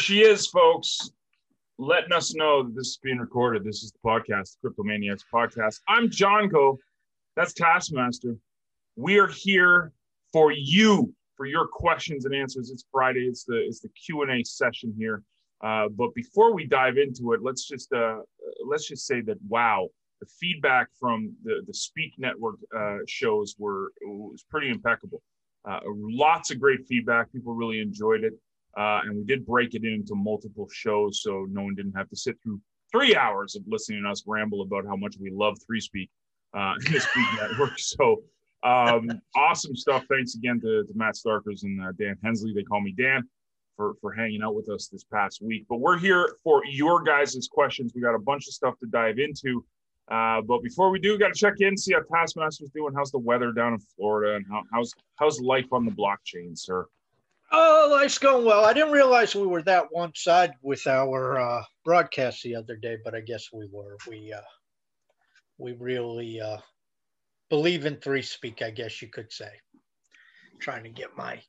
She is, folks, letting us know that this is being recorded. This is the podcast, the Cryptomaniacs podcast. I'm John Co. That's Taskmaster. We are here for you, for your questions and answers. It's Friday. It's the it's the Q and A session here. Uh, but before we dive into it, let's just uh, let's just say that wow, the feedback from the the Speak Network uh, shows were was pretty impeccable. Uh, lots of great feedback. People really enjoyed it. Uh, and we did break it into multiple shows so no one didn't have to sit through three hours of listening to us ramble about how much we love Three Speak uh, the Speak Network. So um, awesome stuff. Thanks again to, to Matt Starkers and uh, Dan Hensley. They call me Dan for, for hanging out with us this past week. But we're here for your guys' questions. We got a bunch of stuff to dive into. Uh, but before we do, we got to check in, see how Taskmaster's doing. How's the weather down in Florida, and how, how's how's life on the blockchain, sir? Oh, life's going well. I didn't realize we were that one side with our uh, broadcast the other day, but I guess we were. We uh, we really uh, believe in three speak. I guess you could say. trying to get my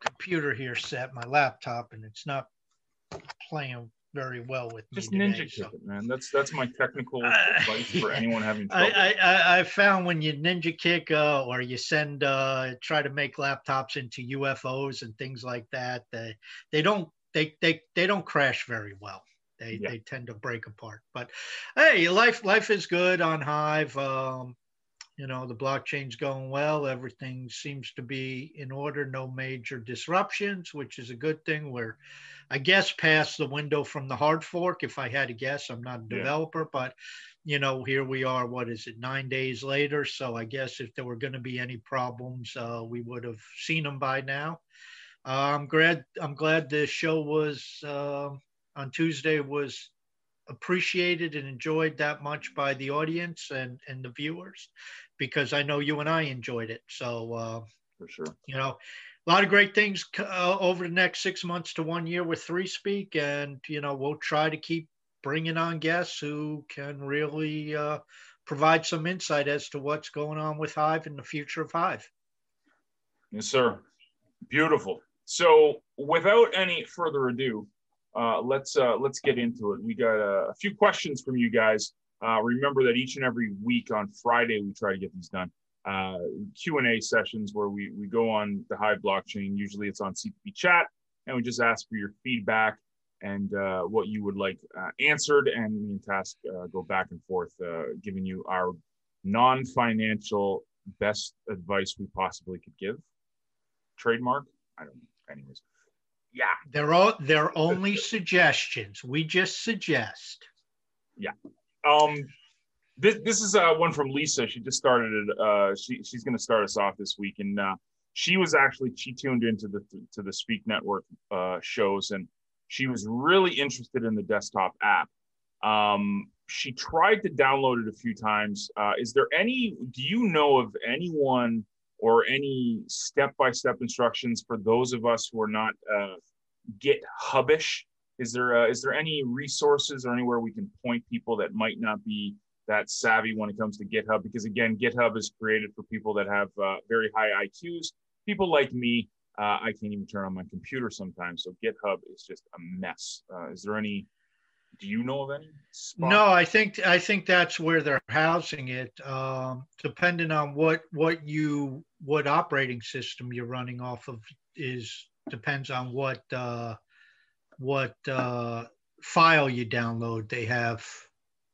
computer here set, my laptop, and it's not playing very well with Just me ninja today. kick so- it, man. That's that's my technical Uh, advice for anyone having trouble. I, I, I- I found when you ninja kick uh, or you send uh, try to make laptops into UFOs and things like that, they they don't they they, they don't crash very well. They Yeah. they tend to break apart. But hey, life life is good on Hive. Um, you know the blockchain's going well. Everything seems to be in order. No major disruptions, which is a good thing. We're I guess past the window from the hard fork. If I had to guess, I'm not a Yeah. developer, but you know, here we are, what is it, nine days later? So I guess if there were going to be any problems, uh, we would have seen them by now. Uh, I'm glad, I'm glad the show was uh, on Tuesday was appreciated and enjoyed that much by the audience and, and the viewers, because I know you and I enjoyed it. So, uh, for sure. you know, a lot of great things uh, over the next six months to one year with Three Speak, and you know we'll try to keep bringing on guests who can really uh, provide some insight as to what's going on with Hive and the future of Hive. Yes, sir. Beautiful. So, without any further ado, uh, let's uh, let's get into it. We got uh, a few questions from you guys. Uh, remember that each and every week on Friday we try to get these done. Uh, Q and A sessions where we we go on the Hive blockchain. Usually it's on CTP chat, and we just ask for your feedback and uh, what you would like uh, answered, and me and Task go back and forth, giving you our non-financial best advice we possibly could give. Trademark? I don't know. Anyways. They're all they're only suggestions. We just suggest. Yeah. Um, this this is uh, one from Lisa. She just started it. Uh, she she's going to start us off this week, and uh, she was actually she tuned into the to the Speak Network uh, shows, and she was really interested in the desktop app. Um, she tried to download it a few times. Uh, is there any? Do you know of anyone or any step by step instructions for those of us who are not uh, GitHubish? Is there uh, is there any resources or anywhere we can point people that might not be that savvy when it comes to GitHub? Because again, GitHub is created for people that have uh, very high IQs. People like me, uh, I can't even turn on my computer sometimes. So GitHub is just a mess. Uh, is there any? Do you know of any? spot? No, I think I think that's where they're housing it. Um, depending on what what you what operating system you're running off of is depends on what uh, what uh, file you download. They have,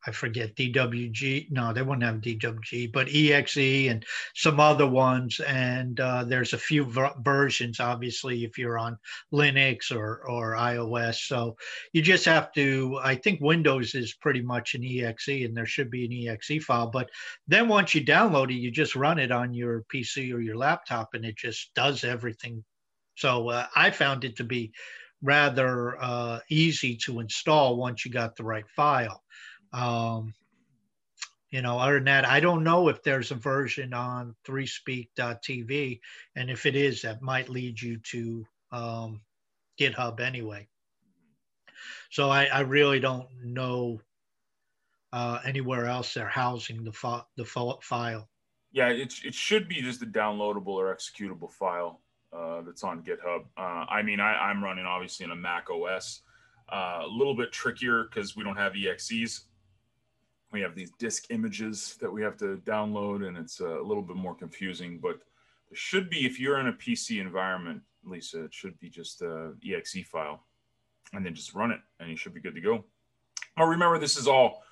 I forget DWG. No, they wouldn't have DWG, but EXE and some other ones. And uh, there's a few ver- versions, obviously, if you're on Linux or or iOS. So you just have to. I think Windows is pretty much an EXE, and there should be an EXE file. But then once you download it, you just run it on your PC or your laptop, and it just does everything. So uh, I found it to be rather uh, easy to install once you got the right file. Um, you know, other than that, I don't know if there's a version on 3speak.tv. And if it is, that might lead you to um, GitHub anyway. So I, I really don't know uh, anywhere else they're housing the, the file. Yeah, it, it should be just a downloadable or executable file uh, that's on GitHub. Uh, I mean, I, I'm running obviously in a Mac OS. Uh, a little bit trickier because we don't have EXEs we have these disk images that we have to download and it's a little bit more confusing but there should be if you're in a pc environment lisa it should be just a exe file and then just run it and you should be good to go oh remember this is all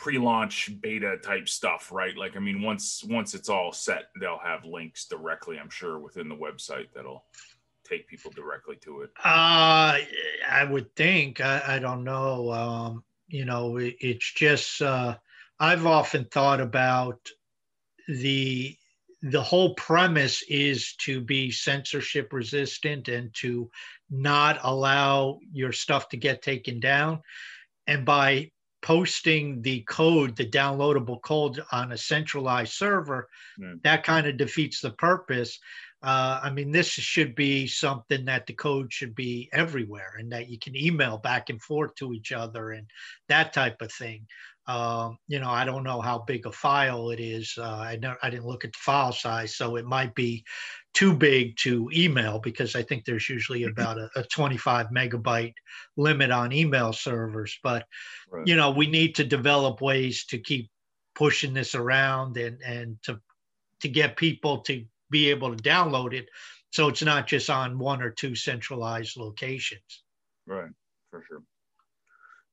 pre-launch beta type stuff right? Like i mean once once it's all set they'll have links directly i'm sure within the website that'll take people directly to it. Uh i would think i, I don't know um you know it, it's just uh, i've often thought about the the whole premise is to be censorship resistant and to not allow your stuff to get taken down. And by posting the code the downloadable code on a centralized server mm. that kind of defeats the purpose uh, I mean, this should be something that the code should be everywhere and that you can email back and forth to each other and that type of thing. Um, you know, I don't know how big a file it is. Uh, I, I didn't look at the file size, so it might be too big to email because I think there's usually about a, a 25 megabyte limit on email servers. But, right. you know, we need to develop ways to keep pushing this around and, and to, to get people to be able to download it so it's not just on one or two centralized locations right for sure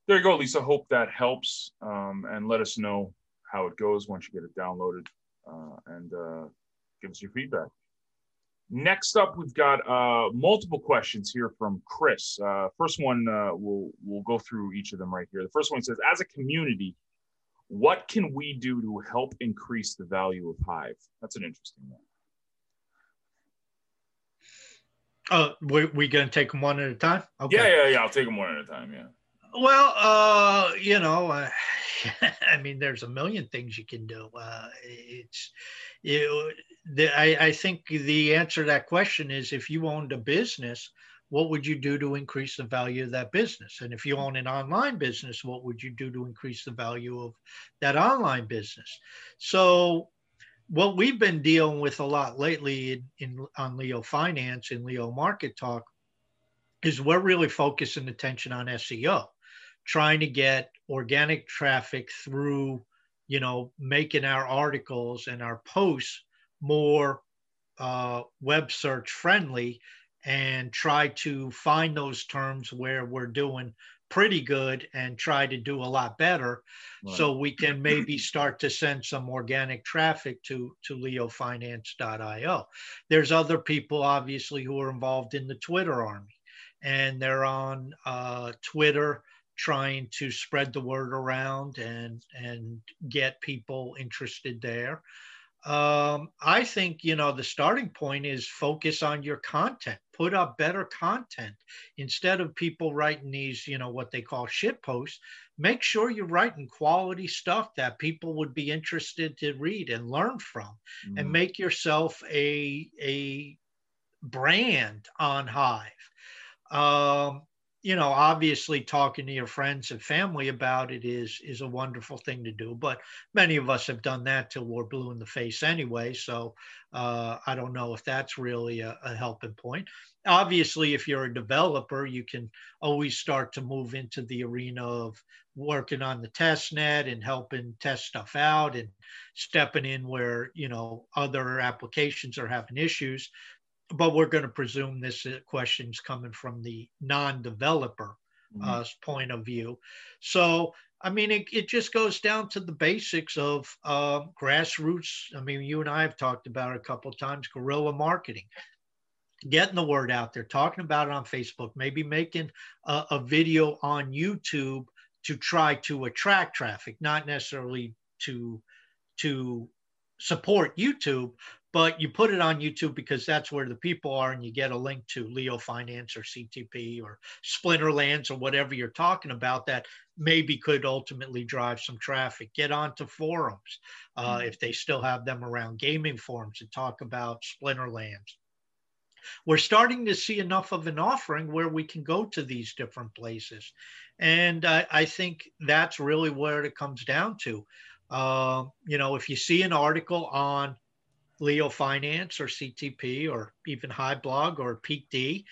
there you go lisa hope that helps um, and let us know how it goes once you get it downloaded uh, and uh, give us your feedback next up we've got uh, multiple questions here from chris uh, first one uh, we'll we'll go through each of them right here the first one says as a community what can we do to help increase the value of hive that's an interesting one Oh, we we gonna take them one at a time? Okay. Yeah, yeah, yeah. I'll take them one at a time. Yeah. Well, uh, you know, uh, I mean, there's a million things you can do. Uh, it's, you, the, I, I think the answer to that question is if you owned a business, what would you do to increase the value of that business? And if you own an online business, what would you do to increase the value of that online business? So what we've been dealing with a lot lately in, in, on Leo Finance and Leo Market Talk is we're really focusing attention on SEO, trying to get organic traffic through, you know, making our articles and our posts more uh, web search friendly and try to find those terms where we're doing pretty good and try to do a lot better right. so we can maybe start to send some organic traffic to to leofinance.io there's other people obviously who are involved in the twitter army and they're on uh, twitter trying to spread the word around and and get people interested there um, I think you know the starting point is focus on your content. Put up better content instead of people writing these, you know, what they call shit posts. Make sure you're writing quality stuff that people would be interested to read and learn from, mm-hmm. and make yourself a a brand on Hive. Um, you know, obviously talking to your friends and family about it is is a wonderful thing to do. But many of us have done that till we're blue in the face anyway. So uh, I don't know if that's really a, a helping point. Obviously, if you're a developer, you can always start to move into the arena of working on the test net and helping test stuff out and stepping in where you know other applications are having issues but we're going to presume this uh, question's coming from the non-developer mm-hmm. uh, point of view. So, I mean, it, it just goes down to the basics of uh, grassroots. I mean, you and I have talked about it a couple of times guerrilla marketing, getting the word out there, talking about it on Facebook, maybe making a, a video on YouTube to try to attract traffic, not necessarily to to support YouTube, but you put it on YouTube because that's where the people are, and you get a link to Leo Finance or CTP or Splinterlands or whatever you're talking about that maybe could ultimately drive some traffic. Get onto forums uh, mm-hmm. if they still have them around, gaming forums to talk about Splinterlands. We're starting to see enough of an offering where we can go to these different places. And I, I think that's really where it comes down to. Uh, you know, if you see an article on Leo Finance or CTP or even Hive Blog or PeakD,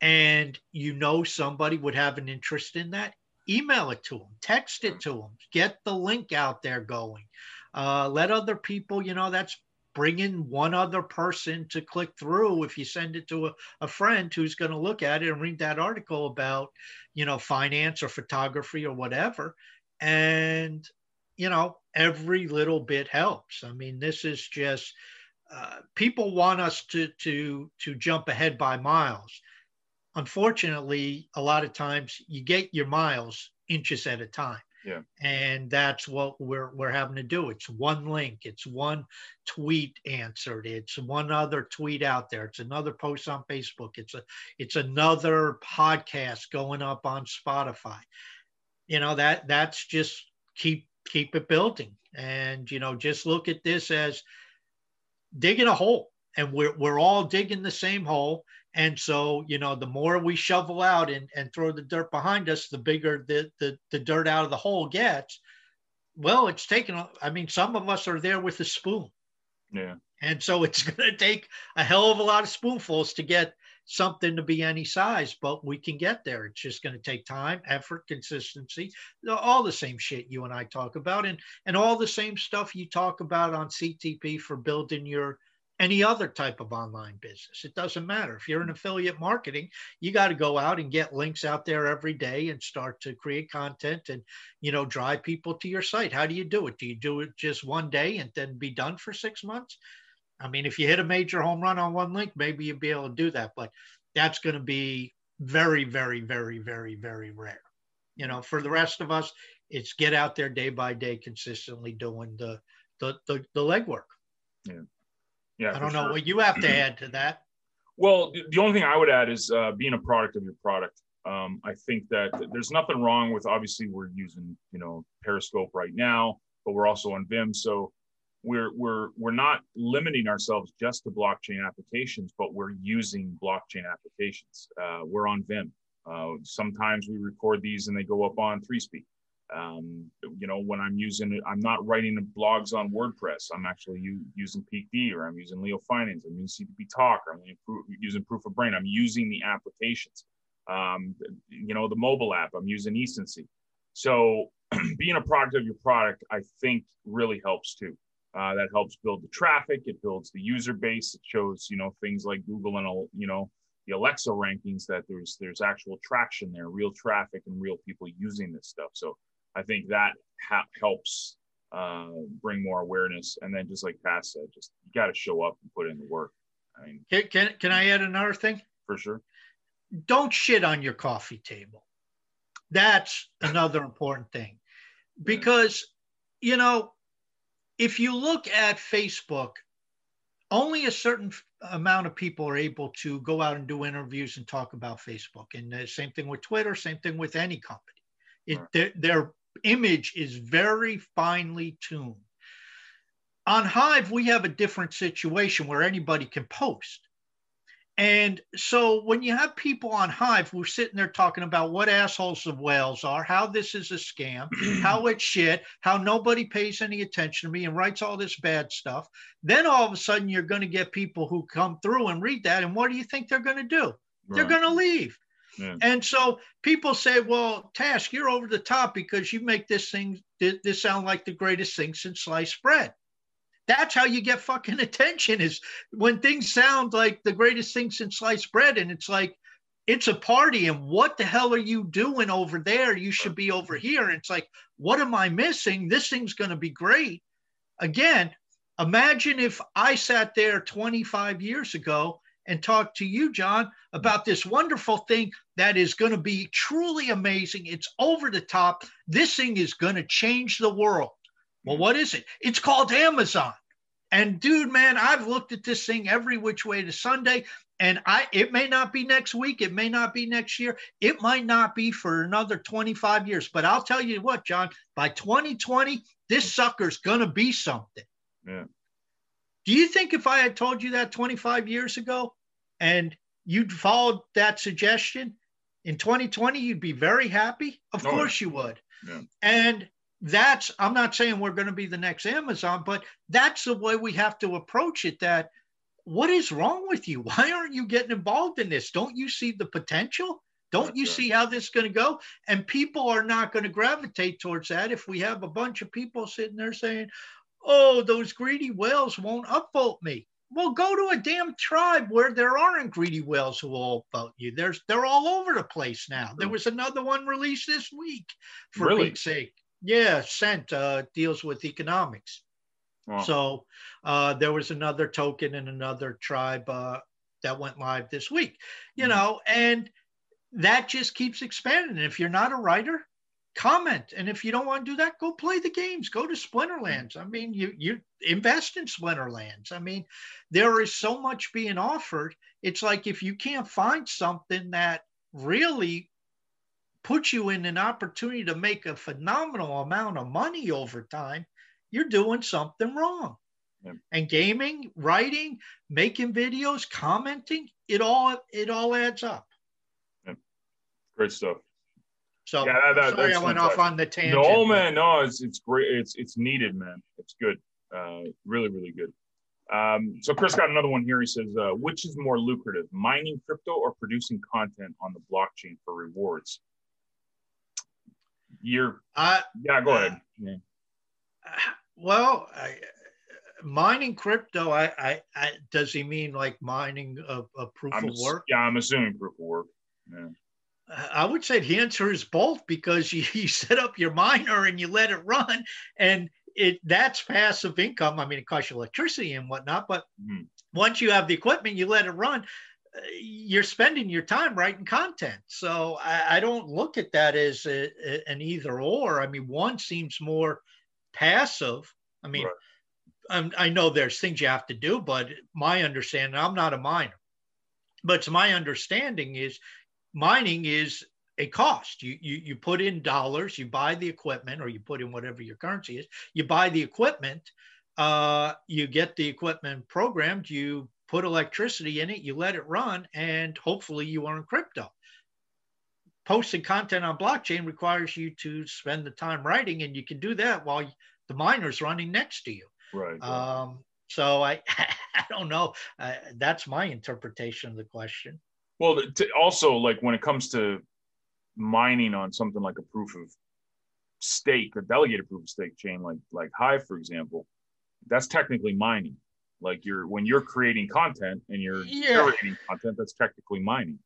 and you know somebody would have an interest in that, email it to them, text it to them, get the link out there going. Uh, let other people, you know, that's bringing one other person to click through. If you send it to a, a friend who's going to look at it and read that article about you know finance or photography or whatever. And you know every little bit helps. I mean this is just uh, people want us to to to jump ahead by miles. Unfortunately, a lot of times you get your miles inches at a time. Yeah. And that's what we're we're having to do. It's one link, it's one tweet answered, it's one other tweet out there, it's another post on Facebook, it's a it's another podcast going up on Spotify. You know, that that's just keep keep it building. And you know, just look at this as digging a hole and we're, we're all digging the same hole. And so, you know, the more we shovel out and, and throw the dirt behind us, the bigger the, the, the dirt out of the hole gets. Well, it's taken, I mean, some of us are there with a spoon. Yeah. And so it's going to take a hell of a lot of spoonfuls to get something to be any size, but we can get there. It's just going to take time, effort, consistency, all the same shit you and I talk about, and and all the same stuff you talk about on CTP for building your any other type of online business. It doesn't matter. If you're in affiliate marketing, you got to go out and get links out there every day and start to create content and, you know, drive people to your site. How do you do it? Do you do it just one day and then be done for six months? I mean, if you hit a major home run on one link, maybe you'd be able to do that, but that's going to be very, very, very, very, very rare. You know, for the rest of us, it's get out there day by day, consistently doing the the the, the legwork. Yeah, yeah. I don't know sure. what you have to add to that. Well, the only thing I would add is uh, being a product of your product. Um, I think that there's nothing wrong with obviously we're using you know Periscope right now, but we're also on Vimm, so we're we're we're not limiting ourselves just to blockchain applications, but we're using blockchain applications. Uh, we're on Vimm. Uh, sometimes we record these and they go up on ThreeSpeak. Um, you know, when I'm using I'm not writing blogs on WordPress. I'm actually u- using PeakD or I'm using Leo Finance. I'm using CTP Talk. Or I'm using Proof of Brain. I'm using the applications. Um, you know, the mobile app. I'm using Ecency. So being a product of your product, I think, really helps too. Uh, that helps build the traffic. It builds the user base. It shows, you know, things like Google and you know the Alexa rankings that there's there's actual traction there, real traffic, and real people using this stuff. So I think that ha- helps uh, bring more awareness. And then, just like Pat said, just you got to show up and put in the work. I mean, can, can can I add another thing? For sure. Don't shit on your coffee table. That's another important thing, because you know if you look at Facebook, only a certain amount of people are able to go out and do interviews and talk about Facebook. And the same thing with Twitter, same thing with any company. It, right. their, their image is very finely tuned. On Hive, we have a different situation where anybody can post. And so when you have people on Hive, who are sitting there talking about what assholes of whales are, how this is a scam, how it's shit, how nobody pays any attention to me and writes all this bad stuff. Then all of a sudden you're going to get people who come through and read that. And what do you think they're going to do? Right. They're going to leave. Yeah. And so people say, well, Task, you're over the top because you make this thing, this sound like the greatest thing since sliced bread. That's how you get fucking attention is when things sound like the greatest thing since sliced bread. And it's like, it's a party and what the hell are you doing over there? You should be over here. And it's like what am i missing? This thing's going to be great. Again imagine if i sat there 25 years ago and talked to you john about this wonderful thing that is going to be truly amazing. It's over the top. This thing is going to change the world. Well what is it? It's called amazon and dude, man, I've looked at this thing every which way to Sunday and I it may not be next week, it may not be next year, it might not be for another 25 years. But I'll tell you what, John, by 2020, this sucker's gonna be something. Yeah. Do you think if I had told you that 25 years ago and you'd followed that suggestion in 2020, you'd be very happy? Of Oh, course you would. Yeah. And that's I'm not saying we're going to be the next Amazon, but that's the way we have to approach it that what is wrong with you? Why aren't you getting involved in this? Don't you see the potential? Don't That's you right. see how this is going to go? And people are not going to gravitate towards that if we have a bunch of people sitting there saying, oh, those greedy whales won't upvote me. Well, go to a damn tribe where there aren't greedy whales who will upvote you. There's they're all over the place now. There was another one released this week, for Really? Sake. Yeah, Cent uh, deals with economics. Wow. So uh, there was another token in another tribe uh, that went live this week, you Mhm. know, and that just keeps expanding. And if you're not a writer, comment. And if you don't want to do that, go play the games. Go to Splinterlands. I mean, you you invest in Splinterlands. I mean, there is so much being offered. It's like if you can't find something that really puts you in an opportunity to make a phenomenal amount of money over time, you're doing something wrong. Yep. And gaming, writing, making videos, commenting, it all it all adds up. Great stuff. So Yeah, that- sorry I went off on the tangent. No, man, no, it's it's great. It's it's needed, man. It's good. Uh, really, really good. Um, so Chris got another one here. He says, uh, which is more lucrative, mining crypto or producing content on the blockchain for rewards? You're I, yeah, go ahead. Yeah. well, I, mining crypto, I, I, I, does he mean like mining of, a proof I'm of work? yeah, I'm assuming proof of work. Yeah. I would say the answer is both because you, you set up your miner and you let it run, and it that's passive income. I mean, it costs you electricity and whatnot, but Mhm. once you have the equipment, you let it run. You're spending your time writing content, so I, I don't look at that as a, a- an either or. I mean, one seems more passive. I mean, Right. I'm, I know there's things you have to do, but my understanding, I'm not a miner, but my understanding is mining is a cost. You, you you put in dollars, you buy the equipment, or you put in whatever your currency is. You buy the equipment, uh, you get the equipment programmed, you put electricity in it, you let it run, and hopefully you earn crypto. Posting content on blockchain requires you to spend the time writing, and you can do that while the miner's running next to you. Right. right. Um, so I I don't know. Uh, that's my interpretation of the question. Well, to also like when it comes to mining on something like a proof of stake, a delegated proof of stake chain, like like Hive, for example, that's technically mining. Like you're when you're creating content and you're Yeah. curating content, that's technically mining,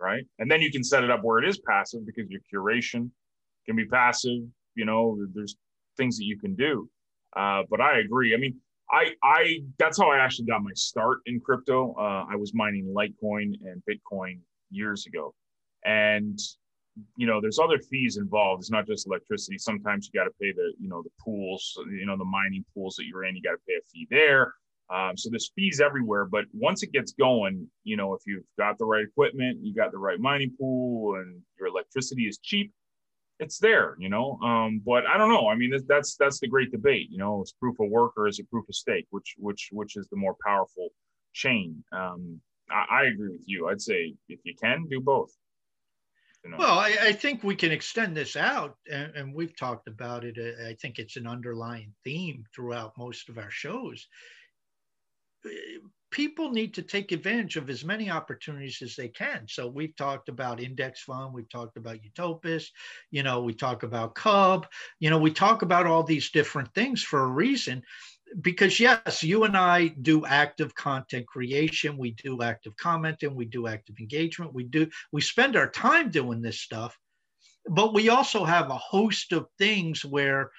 right? And then you can set it up where it is passive because your curation can be passive. You know, there's things that you can do. Uh, but I agree. I mean, I I that's how I actually got my start in crypto. Uh, I was mining Litecoin and Bitcoin years ago, and you know there's other fees involved. It's not just electricity. Sometimes you got to pay the you know the pools, you know the mining pools that you're in. You got to pay a fee there. Um, so there's fees everywhere. But once it gets going, you know if you've got the right equipment, you got the right mining pool, and your electricity is cheap, it's there, you know. Um, but I don't know. I mean, that's- that's the great debate. You know, it's proof of work or is it proof of stake? Which which which is the more powerful chain? Um, I, I agree with you. I'd say if you can do both. You know? Well, I, I think we can extend this out, and, and we've talked about it. I think it's an underlying theme throughout most of our shows. People need to take advantage of as many opportunities as they can. So we've talked about index fund, we've talked about Utopis, you know, we talk about Cub, you know, we talk about all these different things for a reason. because yes, you and I do active content creation, we do active commenting, we do active engagement, we do we spend our time doing this stuff, but we also have a host of things where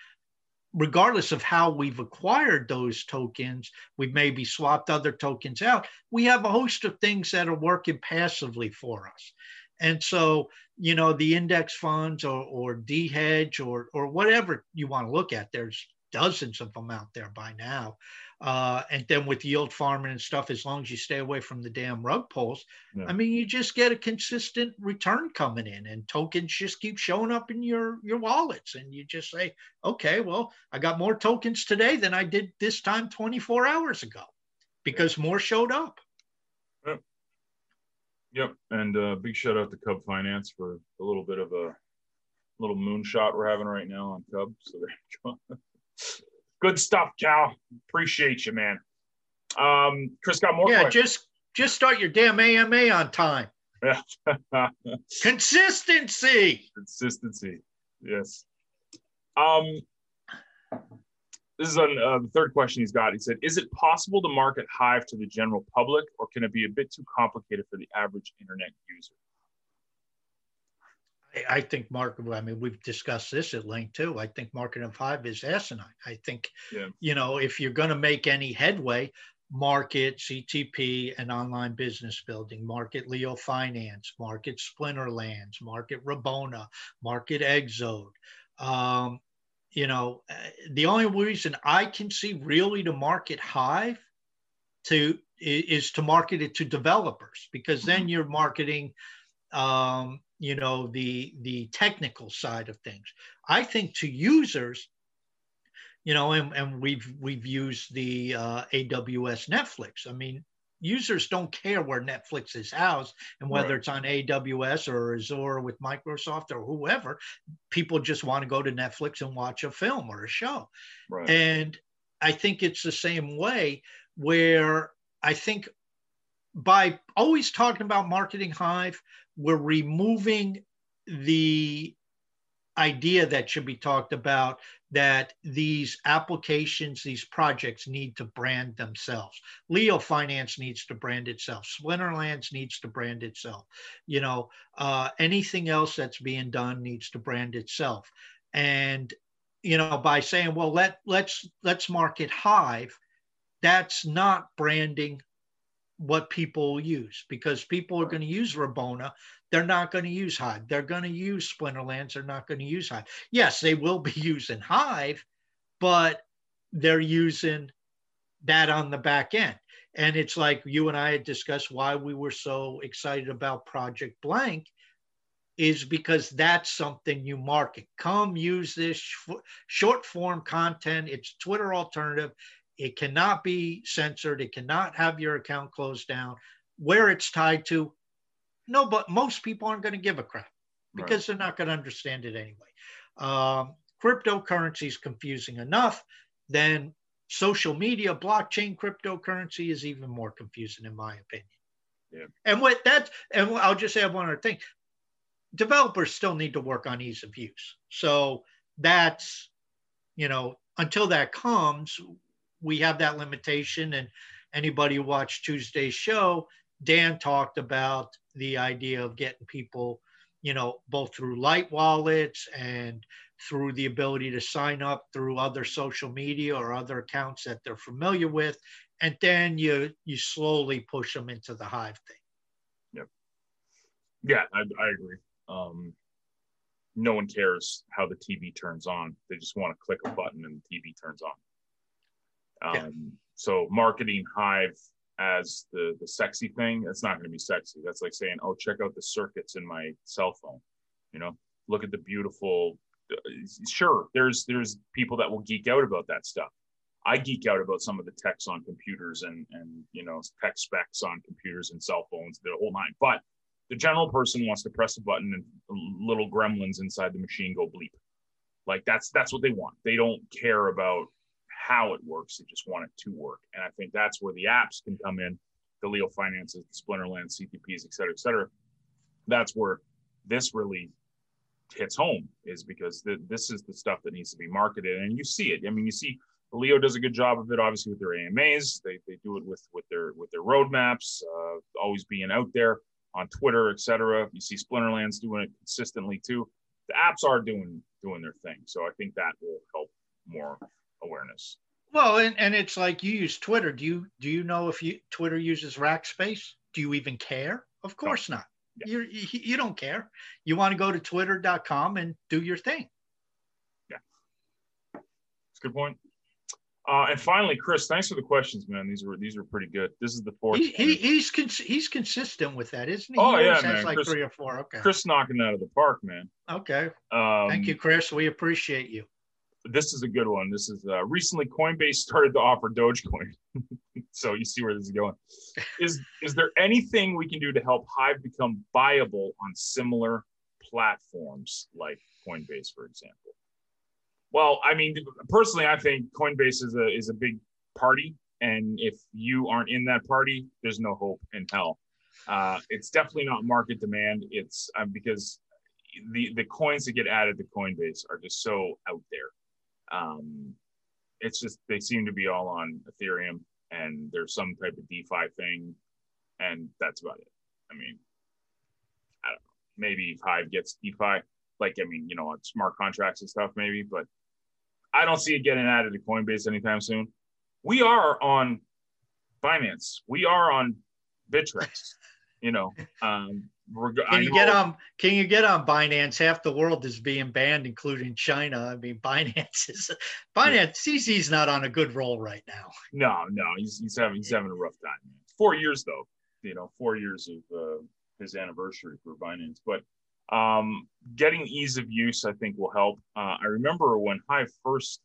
regardless of how we've acquired those tokens, we've maybe swapped other tokens out. We have a host of things that are working passively for us. And so, you know, the index funds or, or D-Hedge or, or whatever you want to look at, there's dozens of them out there by now. Uh, and then with yield farming and stuff, as long as you stay away from the damn rug pulls, yeah. I mean, you just get a consistent return coming in, and tokens just keep showing up in your your wallets, and you just say, okay, well, I got more tokens today than I did this time 24 hours ago, because more showed up. Yep. Yep. And uh, big shout out to Cub Finance for a little bit of a little moonshot we're having right now on Cub. So there you go. Good stuff, Cal. Appreciate you, man. Um, Chris got more. Yeah, questions. just just start your damn AMA on time. Consistency. Consistency. Yes. Um, this is on uh, the third question he's got. He said, "Is it possible to market Hive to the general public, or can it be a bit too complicated for the average internet user?" I think market. I mean, we've discussed this at length too. I think market of Hive is asinine. I think, yeah. you know, if you're going to make any headway, market CTP and online business building, market Leo Finance, market Splinterlands, market Rabona, market Exode. Um, you know, uh, the only reason I can see really to market Hive to is to market it to developers because then mm-hmm. you're marketing um, you know the the technical side of things i think to users you know and, and we've we've used the uh, aws netflix i mean users don't care where netflix is housed and whether right. it's on aws or azure with microsoft or whoever people just want to go to netflix and watch a film or a show right. and i think it's the same way where i think by always talking about marketing hive we're removing the idea that should be talked about that these applications, these projects need to brand themselves. Leo Finance needs to brand itself. Splinterlands needs to brand itself. You know, uh, anything else that's being done needs to brand itself. And you know, by saying, well, let let's let's market Hive, that's not branding what people use because people are going to use Rabona. They're not going to use Hive. They're going to use Splinterlands. They're not going to use Hive. Yes, they will be using Hive, but they're using that on the back end. And it's like you and I had discussed why we were so excited about Project Blank is because that's something you market. Come use this short form content. It's Twitter alternative. It cannot be censored. It cannot have your account closed down. Where it's tied to, no, but most people aren't going to give a crap because right. they're not going to understand it anyway. Um, cryptocurrency is confusing enough. Then social media, blockchain, cryptocurrency is even more confusing, in my opinion. Yeah. And what that, and I'll just add one other thing: developers still need to work on ease of use. So that's, you know, until that comes, we have that limitation. And anybody who watched Tuesday's show, Dan talked about the idea of getting people, you know, both through light wallets and through the ability to sign up through other social media or other accounts that they're familiar with. And then you you slowly push them into the hive thing. Yep. Yeah, I, I agree. Um, no one cares how the TV turns on. They just want to click a button and the TV turns on. Um, yeah. So marketing Hive as the the sexy thing, that's not going to be sexy. That's like saying, "Oh, check out the circuits in my cell phone." You know, look at the beautiful. Uh, sure, there's there's people that will geek out about that stuff. I geek out about some of the techs on computers and and you know tech specs on computers and cell phones, the whole nine. But the general person wants to press a button and little gremlins inside the machine go bleep. Like that's that's what they want. They don't care about how it works. They just want it to work. And I think that's where the apps can come in, the Leo Finances, the Splinterland, CTPs, et cetera, et cetera. That's where this really hits home is because the, this is the stuff that needs to be marketed. And you see it. I mean, you see Leo does a good job of it, obviously with their AMAs. They, they do it with with their with their roadmaps, uh, always being out there on Twitter, et cetera. You see Splinterlands doing it consistently too. The apps are doing doing their thing, so I think that will help more awareness. Well, and, and it's like you use Twitter. Do you do you know if you Twitter uses Rackspace? Do you even care? Of course no. not. Yeah. you you don't care. You want to go to twitter.com and do your thing. Yeah. It's a good point. Uh, and finally, Chris, thanks for the questions, man. These were these are pretty good. This is the fourth. He, he he's cons- he's consistent with that, isn't he? Oh he yeah, man. Like Chris, three or four. Okay. Chris knocking out of the park, man. Okay. Um, Thank you, Chris. We appreciate you. This is a good one. This is uh, recently Coinbase started to offer Dogecoin, so you see where this is going. Is is there anything we can do to help Hive become viable on similar platforms like Coinbase, for example? Well, I mean, personally, I think Coinbase is a is a big party, and if you aren't in that party, there's no hope in hell. Uh, it's definitely not market demand. It's um, because the the coins that get added to Coinbase are just so out there. Um, it's just they seem to be all on Ethereum, and there's some type of DeFi thing, and that's about it. I mean, I don't know. Maybe Hive gets DeFi, like I mean, you know, smart contracts and stuff, maybe, but I don't see it getting added to Coinbase anytime soon. We are on Binance. We are on Bittrex. you know, um, can you get on? Can you get on Binance? Half the world is being banned, including China. I mean, Binance is Binance. CZ's not on a good roll right now. No, no, he's he's having he's having a rough time. Four years though, you know, four years of uh, his anniversary for Binance, but um, getting ease of use, I think, will help. Uh, I remember when Hive first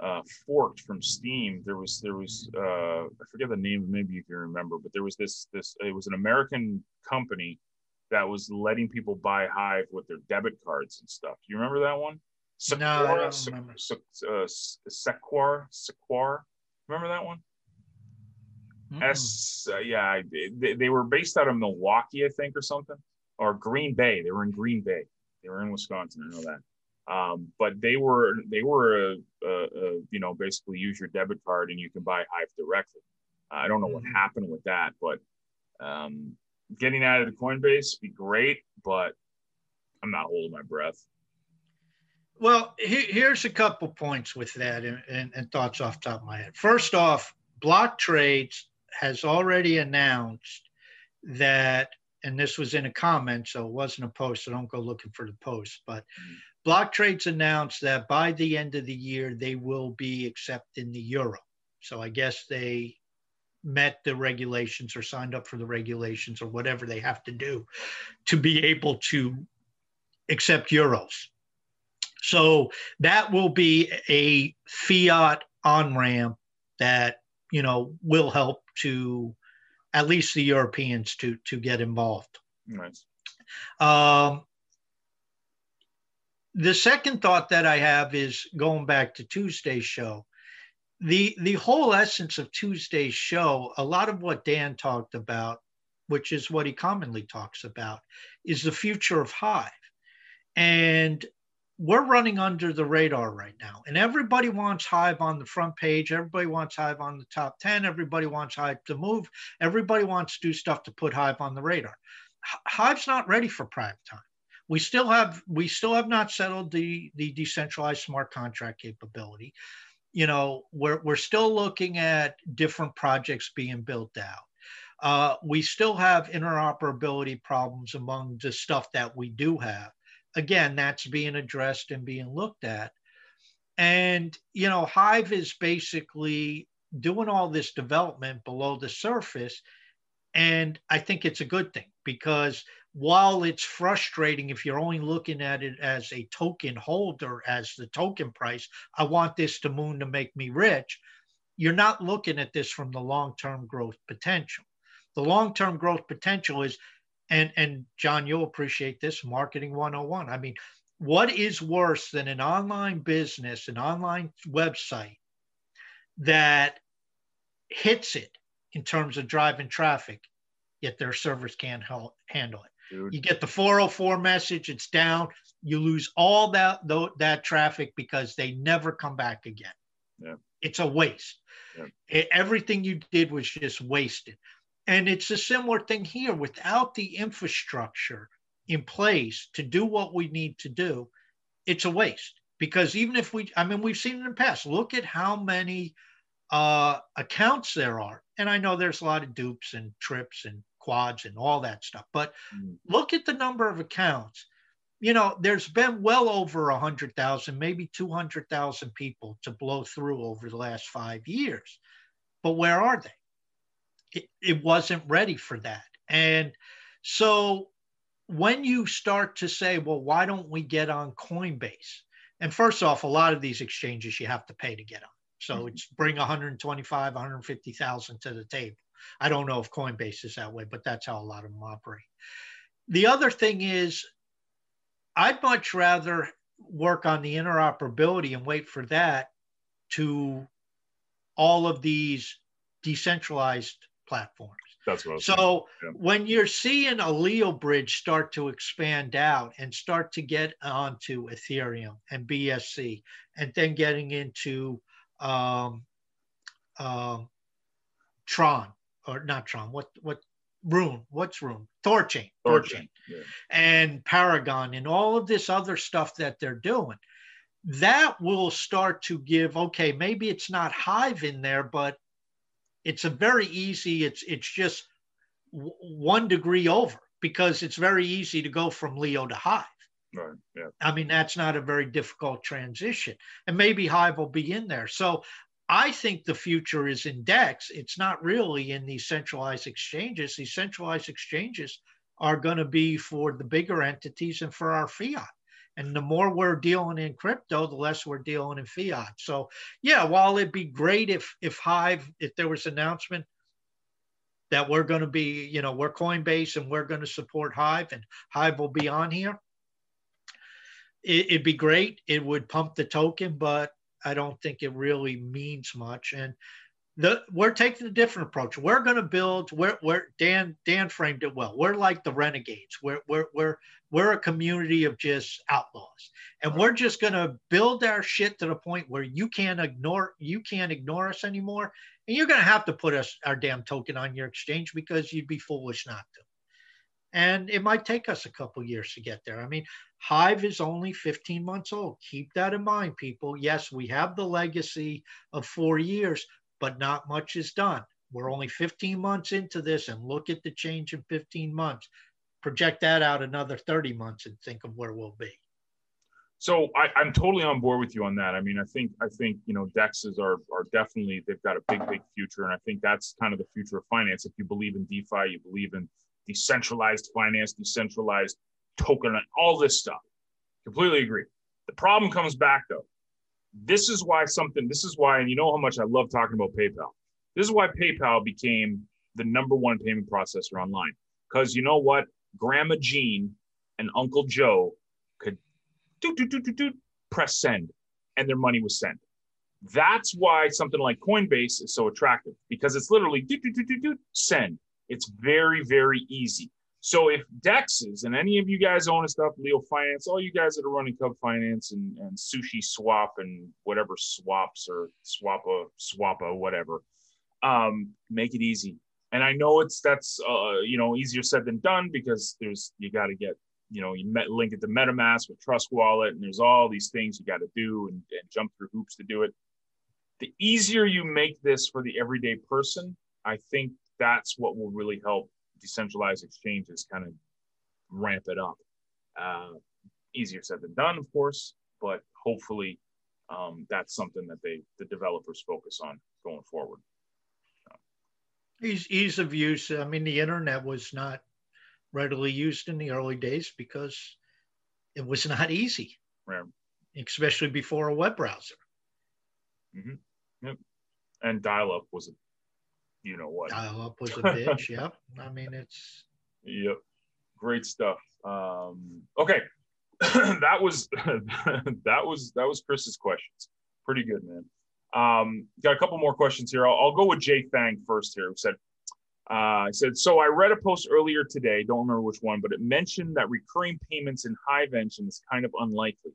uh, forked from Steem, there was there was uh, I forget the name, maybe you can remember, but there was this this it was an American company that was letting people buy Hive with their debit cards and stuff. Do you remember that one? Sequoia, no, I don't remember. uh, Sequoia, Sequoia. Remember that one? Mm-hmm. S. Uh, yeah, they, they were based out of Milwaukee, I think, or something or Green Bay. They were in Green Bay. They were in Wisconsin. I know that. Um, but they were they were a, a, a, you know basically use your debit card and you can buy Hive directly. I don't know what mm-hmm. happened with that, but um, getting out of the Coinbase be great, but I'm not holding my breath. Well, he, here's a couple points with that and, and, and thoughts off top of my head. First off, Block Trades has already announced that and this was in a comment, so it wasn't a post, so don't go looking for the post. But mm-hmm. Block Trades announced that by the end of the year, they will be accepting the euro. So I guess they met the regulations or signed up for the regulations or whatever they have to do to be able to accept euros. So that will be a fiat on ramp that you know will help to at least the Europeans to to get involved. Nice. Um, the second thought that I have is going back to Tuesday's show. The the whole essence of Tuesday's show, a lot of what Dan talked about, which is what he commonly talks about, is the future of Hive. And we're running under the radar right now. And everybody wants Hive on the front page. Everybody wants Hive on the top 10. Everybody wants Hive to move. Everybody wants to do stuff to put Hive on the radar. Hive's not ready for prime time. We still have we still have not settled the the decentralized smart contract capability. You know, we're we're still looking at different projects being built out. Uh, we still have interoperability problems among the stuff that we do have again, that's being addressed and being looked at. And, you know, Hive is basically doing all this development below the surface. And I think it's a good thing because while it's frustrating if you're only looking at it as a token holder, as the token price, I want this to moon to make me rich, you're not looking at this from the long term growth potential. The long term growth potential is and and John, you'll appreciate this marketing 101. I mean, what is worse than an online business, an online website that hits it in terms of driving traffic, yet their servers can't help, handle it? Dude. You get the 404 message, it's down. You lose all that that traffic because they never come back again. Yeah. it's a waste. Yeah. Everything you did was just wasted. And it's a similar thing here. Without the infrastructure in place to do what we need to do, it's a waste. Because even if we, I mean, we've seen it in the past. Look at how many uh, accounts there are. And I know there's a lot of dupes and trips and quads and all that stuff, but mm. look at the number of accounts. You know, there's been well over 100,000, maybe 200,000 people to blow through over the last five years. But where are they? It, it wasn't ready for that. And so when you start to say, well, why don't we get on Coinbase? And first off, a lot of these exchanges you have to pay to get on. So mm-hmm. it's bring 125, 150,000 to the table. I don't know if Coinbase is that way, but that's how a lot of them operate. The other thing is, I'd much rather work on the interoperability and wait for that to all of these decentralized platforms. That's what so yeah. when you're seeing a Leo bridge start to expand out and start to get onto Ethereum and BSC, and then getting into um, uh, Tron or not Tron, what what Rune, what's Rune? Thorchain, Thorchain, yeah. and Paragon, and all of this other stuff that they're doing. That will start to give. Okay, maybe it's not Hive in there, but it's a very easy. It's it's just w- one degree over because it's very easy to go from Leo to Hive. Right. Yeah. I mean, that's not a very difficult transition. And maybe Hive will be in there. So I think the future is in DEX. It's not really in these centralized exchanges. These centralized exchanges are going to be for the bigger entities and for our fiat. And the more we're dealing in crypto, the less we're dealing in fiat. So yeah, while it'd be great if if Hive, if there was announcement that we're going to be, you know, we're Coinbase and we're going to support Hive and Hive will be on here, it, would be great. It would pump the token, but I don't think it really means much. And the, we're taking a different approach. We're going to build. We're, we're Dan Dan framed it well. We're like the renegades. We're we're we're we're a community of just outlaws, and we're just going to build our shit to the point where you can't ignore you can't ignore us anymore, and you're going to have to put us our damn token on your exchange because you'd be foolish not to. And it might take us a couple years to get there. I mean, Hive is only 15 months old. Keep that in mind, people. Yes, we have the legacy of four years, but not much is done. We're only 15 months into this, and look at the change in 15 months. Project that out another 30 months and think of where we'll be. So I, am totally on board with you on that. I mean, I think I think you know dexes are are definitely they've got a big big future, and I think that's kind of the future of finance. If you believe in DeFi, you believe in decentralized finance, decentralized token, all this stuff. Completely agree. The problem comes back though. This is why something, this is why, and you know how much I love talking about PayPal. This is why PayPal became the number one payment processor online. Because you know what? Grandma Jean and Uncle Joe could do, do, do, do, do, press send, and their money was sent. That's why something like Coinbase is so attractive because it's literally do, do, do, do, do, send. It's very, very easy. So if Dexes and any of you guys own stuff, Leo Finance, all you guys that are running Cub Finance and, and Sushi Swap and whatever swaps or Swappa, Swappa, whatever, um, make it easy. And I know it's that's uh, you know easier said than done because there's you got to get you know you met, link it to MetaMask with Trust Wallet and there's all these things you got to do and, and jump through hoops to do it. The easier you make this for the everyday person, I think that's what will really help decentralized exchanges kind of ramp it up. Uh, easier said than done, of course, but hopefully um, that's something that they the developers focus on going forward. Ease, ease of use. I mean, the internet was not readily used in the early days because it was not easy, right. especially before a web browser. Mm-hmm. Yep. And dial-up was a you know what. Dial up was a bitch. yep. I mean, it's. Yep. Great stuff. Um, okay. that was that was that was Chris's questions. Pretty good, man. Um, got a couple more questions here. I'll, I'll go with Jay Fang first here. Who said, uh, I said, so I read a post earlier today. Don't remember which one, but it mentioned that recurring payments in Hive Engine is kind of unlikely.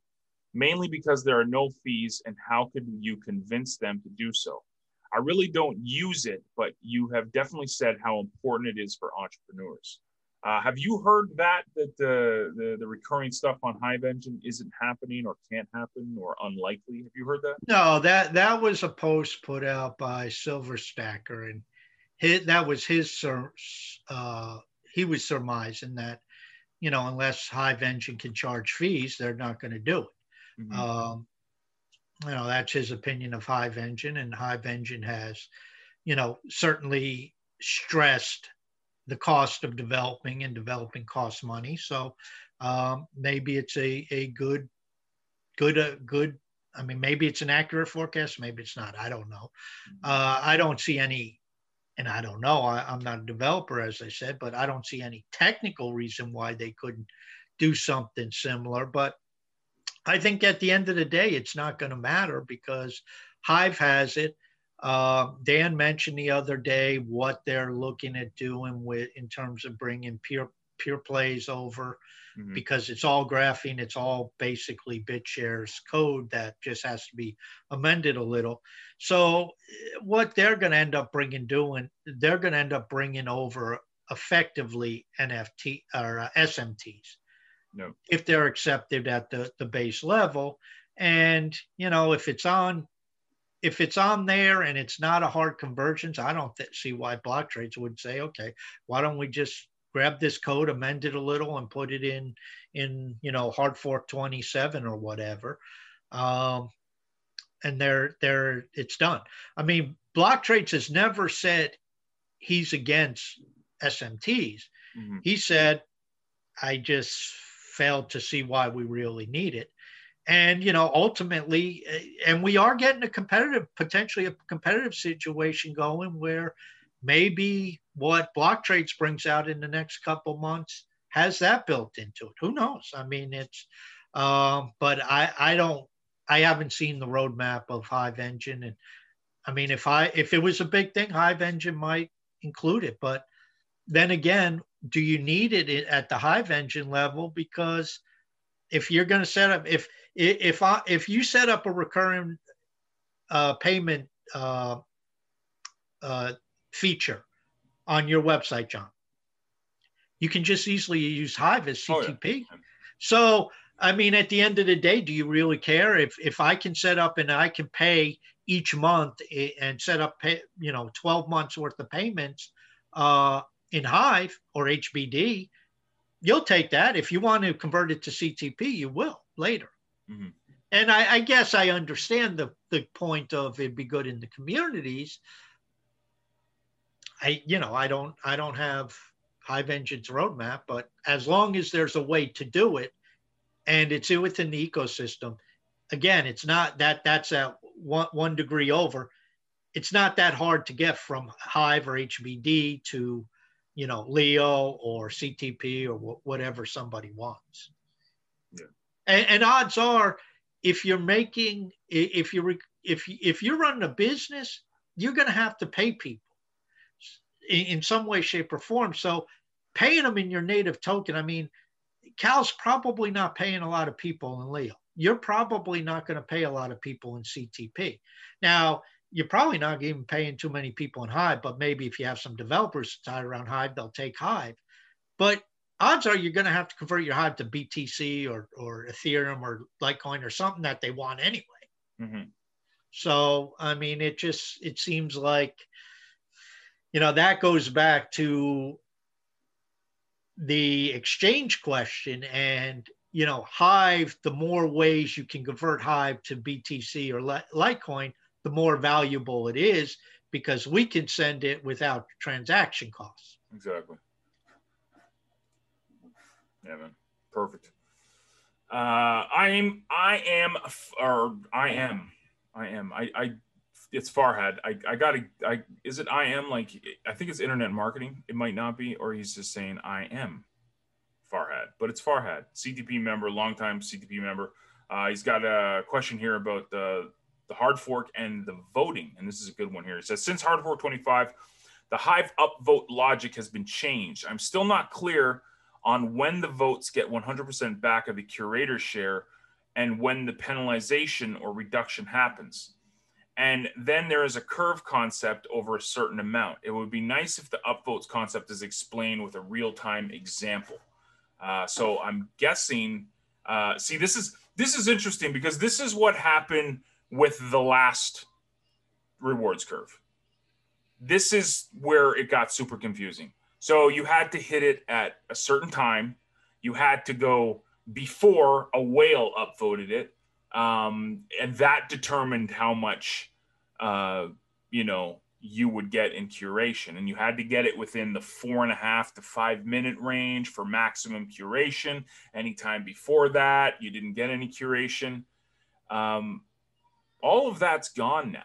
mainly because there are no fees and how could you convince them to do so? I really don't use it, but you have definitely said how important it is for entrepreneurs. Uh, have you heard that that the, the, the recurring stuff on Hive Engine isn't happening or can't happen or unlikely? Have you heard that? No, that that was a post put out by Silver Stacker, and his, that was his uh, he was surmising that you know unless Hive Engine can charge fees, they're not going to do it. Mm-hmm. Um, you know that's his opinion of Hive Engine, and Hive Engine has, you know, certainly stressed the cost of developing and developing costs money. So um, maybe it's a, a good, good, uh, good. I mean, maybe it's an accurate forecast. Maybe it's not. I don't know. Uh, I don't see any, and I don't know. I, I'm not a developer, as I said, but I don't see any technical reason why they couldn't do something similar. But I think at the end of the day, it's not going to matter because Hive has it. Uh, Dan mentioned the other day what they're looking at doing with in terms of bringing pure pure plays over mm-hmm. because it's all Graphene, it's all basically BitShares code that just has to be amended a little. So what they're going to end up bringing doing, they're going to end up bringing over effectively NFT or uh, SMTs. No. If they're accepted at the, the base level. And, you know, if it's on if it's on there and it's not a hard convergence, I don't th- see why blocktrades would say, okay, why don't we just grab this code, amend it a little, and put it in in you know hard fork 27 or whatever, um, and they're they're it's done. I mean, blocktrades has never said he's against SMTs. Mm-hmm. He said, I just failed to see why we really need it. And you know ultimately eh, and we are getting a competitive potentially a competitive situation going where maybe what blocktrades brings out in the next couple months has that built into it. Who knows? I mean it's um, but i i don't i haven't seen the roadmap of hive engine. And i mean if i if it was a big thing hive engine might include it but then again do you need it at the hive engine level because if you're going to set up if if I if you set up a recurring uh, payment uh, uh, feature on your website, John, you can just easily use Hive as CTP. Oh, yeah. So, I mean, at the end of the day, do you really care if if I can set up and I can pay each month and set up, pay, you know, 12 months worth of payments uh, in Hive or HBD? You'll take that. If you want to convert it to CTP, you will later. Mm-hmm. And I, I, guess I understand the, the point of it'd be good in the communities. I, you know, I don't, I don't have Hive Engine's roadmap, but as long as there's a way to do it, and it's within the ecosystem, again, it's not that that's a one, one degree over. It's not that hard to get from Hive or HBD to, you know, Leo or CTP or wh- whatever somebody wants. And, and odds are, if you're making, if you're if if you're running a business, you're going to have to pay people in, in some way, shape, or form. So paying them in your native token, I mean, Khal's probably not paying a lot of people in Leo. You're probably not going to pay a lot of people in CTP. Now, you're probably not even paying too many people in Hive, but maybe if you have some developers tied around Hive, they'll take Hive. But odds are you're going to have to convert your hive to BTC or, or Ethereum or Litecoin or something that they want anyway. Mm-hmm. So, I mean, it just, it seems like, you know, that goes back to the exchange question and, you know, Hive, the more ways you can convert Hive to BTC or Litecoin, the more valuable it is because we can send it without transaction costs. Exactly. Yeah, man. Perfect. Uh, I am, I am, or I am, I am, I, I, it's Farhad. I, I gotta, I, is it I am like, I think it's internet marketing. It might not be, or he's just saying I am Farhad, but it's Farhad, CTP member, longtime CTP member. Uh, he's got a question here about the, the hard fork and the voting. And this is a good one here. It says, since hard fork 25, the Hive upvote logic has been changed. I'm still not clear on when the votes get 100% back of the curator share and when the penalization or reduction happens. And then there is a curve concept over a certain amount. It would be nice if the upvotes concept is explained with a real time example. Uh, so I'm guessing. Uh, see, this is this is interesting because this is what happened with the last rewards curve. This is where it got super confusing. So you had to hit it at a certain time. You had to go before a whale upvoted it, um, and that determined how much uh, you know you would get in curation and you had to get it within the four and a half to five minute range for maximum curation anytime before that you didn't get any curation um, all of that's gone now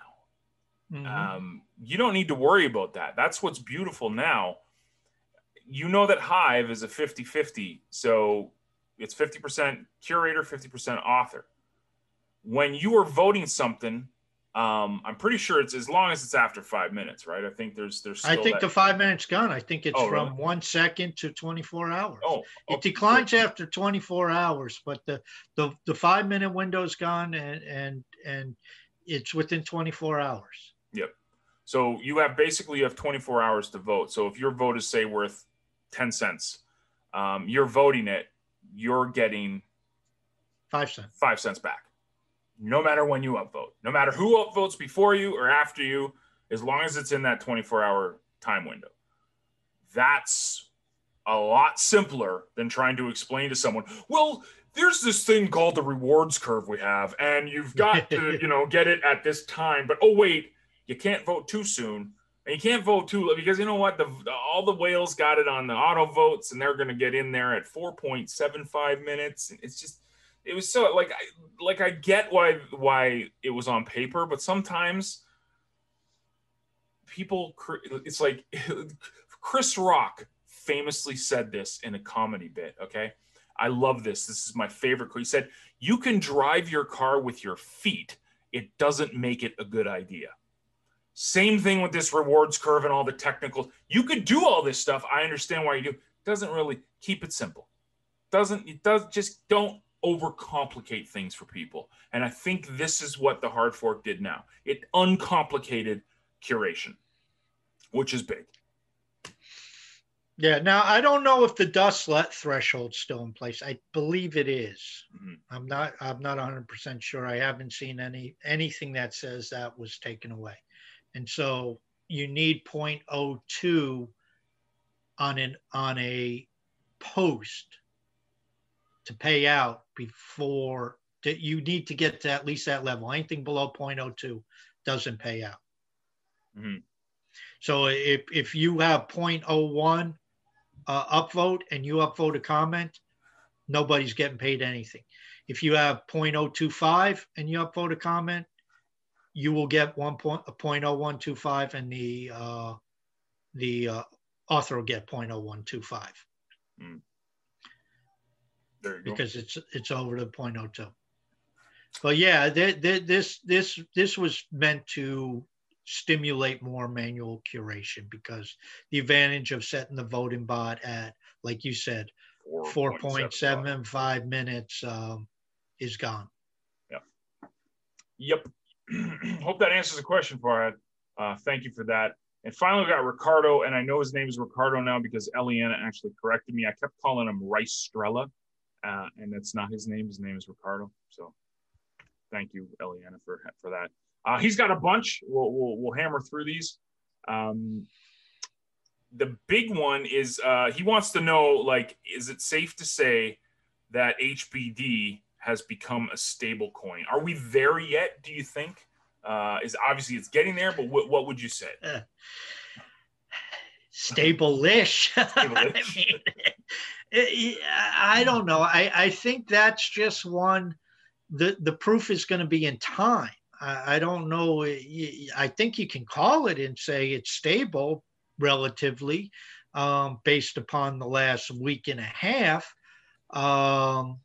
mm-hmm. um, you don't need to worry about that that's what's beautiful now you know that hive is a 50-50 so it's 50% curator 50% author when you are voting something um, I'm pretty sure it's as long as it's after five minutes, right? I think there's there's. I think that... the five minutes gone. I think it's oh, from really? one second to 24 hours. Oh, it declines after 24 hours, but the the the five minute window is gone, and and and it's within 24 hours. Yep. So you have basically you have 24 hours to vote. So if your vote is say worth 10 cents, um, you're voting it, you're getting five cents. Five cents back no matter when you upvote, no matter who upvotes before you or after you, as long as it's in that 24 hour time window. That's a lot simpler than trying to explain to someone, well, there's this thing called the rewards curve we have, and you've got to, you know, get it at this time. But oh, wait, you can't vote too soon. And you can't vote too because you know what? The, all the whales got it on the auto votes, and they're going to get in there at 4.75 minutes. It's just, it was so like I like I get why why it was on paper, but sometimes people it's like Chris Rock famously said this in a comedy bit, okay? I love this. This is my favorite quote. He said, "You can drive your car with your feet. It doesn't make it a good idea." Same thing with this rewards curve and all the technical. You could do all this stuff. I understand why you do. Doesn't really keep it simple. Doesn't it does just don't overcomplicate things for people. And I think this is what the hard fork did now. It uncomplicated curation, which is big. Yeah. Now I don't know if the dust let threshold's still in place. I believe it is. Mm-hmm. I'm not. I'm not 100 percent sure. I haven't seen any anything that says that was taken away, and so you need 0.02 on an on a post to pay out before that you need to get to at least that level. Anything below 0.02 doesn't pay out. Mm-hmm. So if, if you have 0.01 uh, upvote and you upvote a comment, nobody's getting paid anything. If you have 0.025 and you upvote a comment, you will get one point, 0.0125 and the uh, the uh, author will get 0.0125. Mm because it's it's over the 0.02. But yeah, th- th- this this this was meant to stimulate more manual curation because the advantage of setting the voting bot at, like you said, 4.75 minutes um, is gone. Yep. Yep. Hope that answers the question, Farhad. Uh, thank you for that. And finally, we got Ricardo, and I know his name is Ricardo now because Eliana actually corrected me. I kept calling him Rice Strella uh, and that's not his name. His name is Ricardo. So thank you, Eliana, for for that. Uh, he's got a bunch. We'll, we'll, we'll hammer through these. Um, the big one is uh, he wants to know like, is it safe to say that HBD has become a stable coin? Are we there yet? Do you think? Uh, is obviously it's getting there, but what, what would you say? Uh, stable-ish. stable-ish. I mean, I don't know. I, I think that's just one. The the proof is going to be in time. I, I don't know. I think you can call it and say it's stable relatively, um, based upon the last week and a half. Um,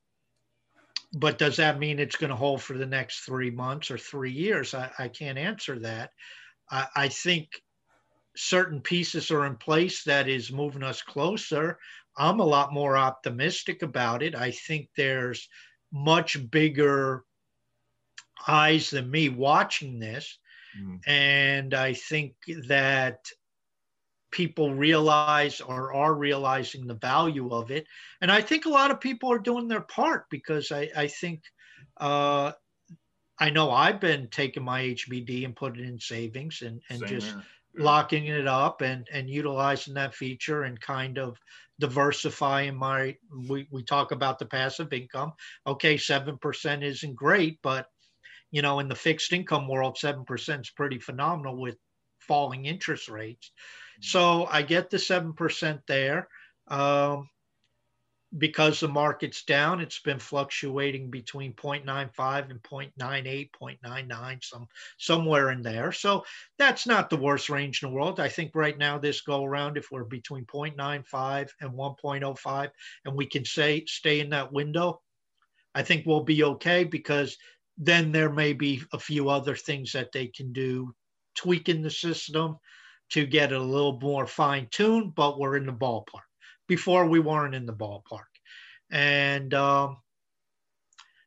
but does that mean it's going to hold for the next three months or three years? I, I can't answer that. I, I think certain pieces are in place that is moving us closer. I'm a lot more optimistic about it. I think there's much bigger eyes than me watching this. Mm. And I think that people realize or are realizing the value of it. And I think a lot of people are doing their part because I, I think uh, I know I've been taking my HBD and putting it in savings and, and Same just locking it up and, and utilizing that feature and kind of diversifying my we, we talk about the passive income. Okay, seven percent isn't great, but you know, in the fixed income world, seven percent is pretty phenomenal with falling interest rates. So I get the 7% there. Um, because the market's down, it's been fluctuating between 0.95 and 0.98, 0.99, some somewhere in there. So that's not the worst range in the world. I think right now this go around, if we're between 0.95 and 1.05, and we can say stay in that window, I think we'll be okay because then there may be a few other things that they can do, tweaking the system to get it a little more fine tuned, but we're in the ballpark. Before we weren't in the ballpark. And, um,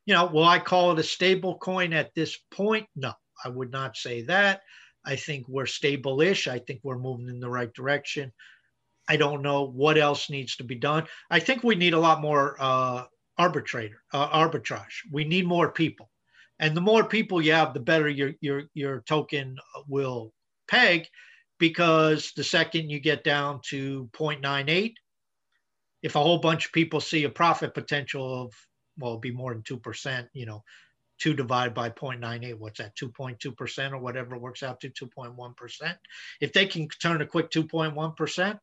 you know, will I call it a stable coin at this point? No, I would not say that. I think we're stable ish. I think we're moving in the right direction. I don't know what else needs to be done. I think we need a lot more uh, arbitrator uh, arbitrage. We need more people, and the more people you have, the better your your your token will peg because the second you get down to 0.98, if a whole bunch of people see a profit potential of, well, it'll be more than 2%, you know, 2 divided by 0.98, what's that, 2.2% or whatever works out to 2.1%. If they can turn a quick 2.1%,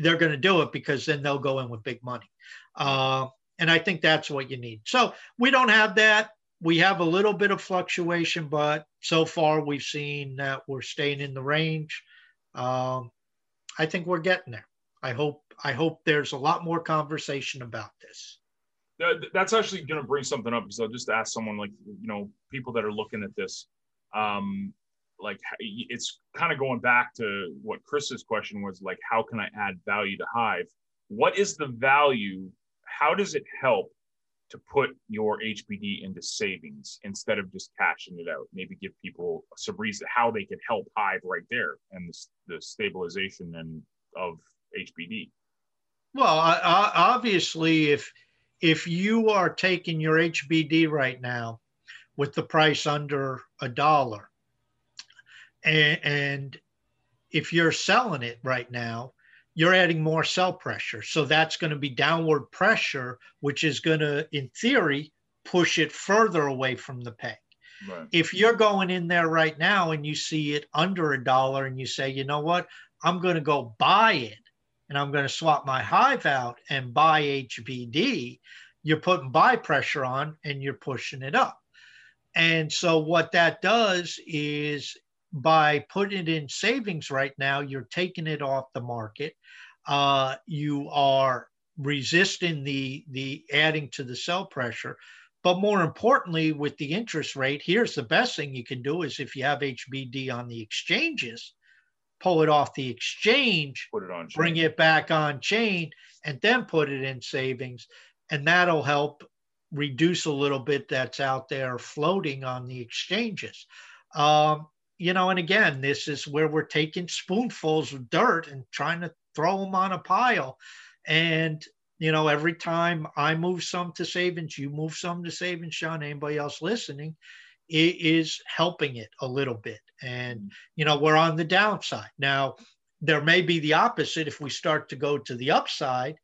they're going to do it because then they'll go in with big money. Uh, and I think that's what you need. So we don't have that we have a little bit of fluctuation, but so far we've seen that we're staying in the range. Um, I think we're getting there. I hope I hope there's a lot more conversation about this. That's actually going to bring something up because I'll just ask someone like you know people that are looking at this, um, like it's kind of going back to what Chris's question was like, how can I add value to Hive? What is the value? How does it help to put your HBD into savings instead of just cashing it out. Maybe give people some reason how they can help Hive right there and the, the stabilization and of HBD. Well, I, obviously, if if you are taking your HBD right now with the price under a dollar, and, and if you're selling it right now, you're adding more sell pressure. So that's going to be downward pressure, which is going to, in theory, push it further away from the peg. Right. If you're going in there right now and you see it under a dollar and you say, you know what, I'm going to go buy it and I'm going to swap my hive out and buy HBD, you're putting buy pressure on and you're pushing it up. And so what that does is by putting it in savings right now, you're taking it off the market. Uh, you are resisting the the adding to the sell pressure. But more importantly, with the interest rate, here's the best thing you can do is if you have HBD on the exchanges, pull it off the exchange, put it on, chain. bring it back on chain, and then put it in savings, and that'll help reduce a little bit that's out there floating on the exchanges. Um, you know, and again, this is where we're taking spoonfuls of dirt and trying to throw them on a pile. And, you know, every time I move some to savings, you move some to savings, Sean, anybody else listening, it is helping it a little bit. And, mm-hmm. you know, we're on the downside. Now, there may be the opposite if we start to go to the upside,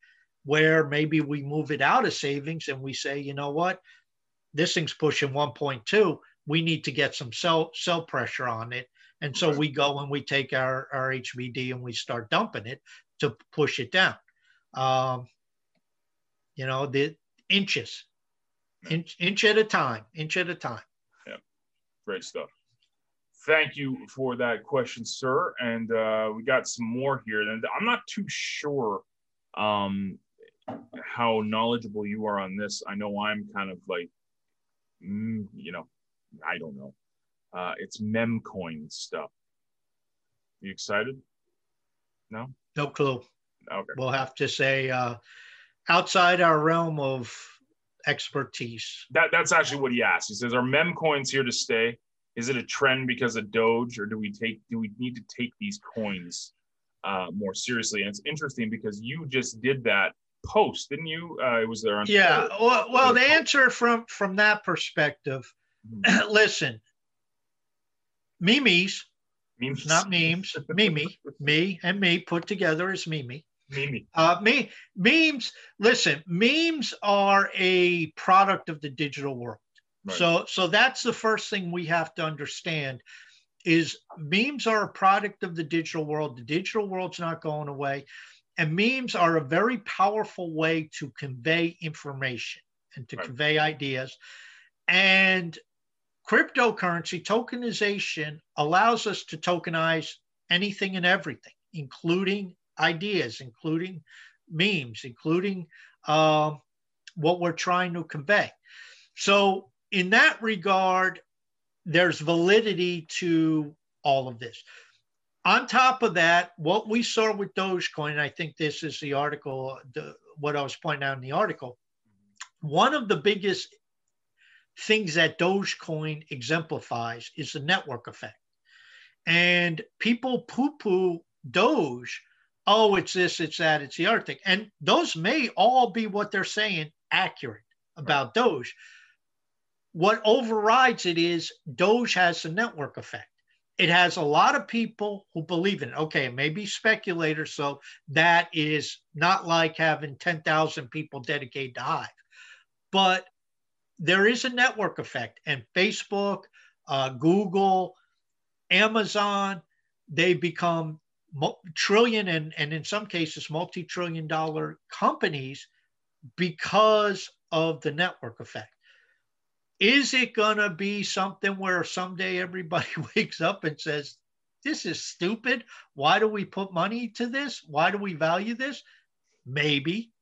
where maybe we move it out of savings and we say, you know what, this thing's pushing 1.2 we need to get some sell sell pressure on it. And so we go and we take our, our HBD and we start dumping it to push it down. Um, you know, the inches, inch, inch at a time, inch at a time. Yeah, great stuff. Thank you for that question, sir. And uh, we got some more here. And I'm not too sure um, how knowledgeable you are on this. I know I'm kind of like, mm, you know, I don't know. Uh, it's memcoin stuff. You excited? No. No clue. Okay. We'll have to say uh, outside our realm of expertise. That that's actually what he asked. He says, "Are mem coins here to stay? Is it a trend because of Doge, or do we take do we need to take these coins uh, more seriously?" And it's interesting because you just did that post, didn't you? Uh, it was there on. Yeah. Well, well, the answer from from that perspective. Mm-hmm. listen, memes, memes, not memes, Mimi, me and me put together is Mimi. Mimi. Uh, me, memes. Listen, memes are a product of the digital world. Right. So, so that's the first thing we have to understand is memes are a product of the digital world. The digital world's not going away. And memes are a very powerful way to convey information and to right. convey ideas. And cryptocurrency tokenization allows us to tokenize anything and everything, including ideas, including memes, including uh, what we're trying to convey. So, in that regard, there's validity to all of this. On top of that, what we saw with Dogecoin, I think this is the article, the, what I was pointing out in the article. One of the biggest things that Dogecoin exemplifies is the network effect. And people poo poo Doge oh, it's this, it's that, it's the other thing. And those may all be what they're saying accurate about Doge. What overrides it is Doge has a network effect. It has a lot of people who believe in it. Okay, it may be speculators, so that is not like having 10,000 people dedicated to Hive. But there is a network effect, and Facebook, uh, Google, Amazon, they become trillion and, and in some cases multi-trillion dollar companies because of the network effect. Is it going to be something where someday everybody wakes up and says this is stupid. Why do we put money to this? Why do we value this? Maybe.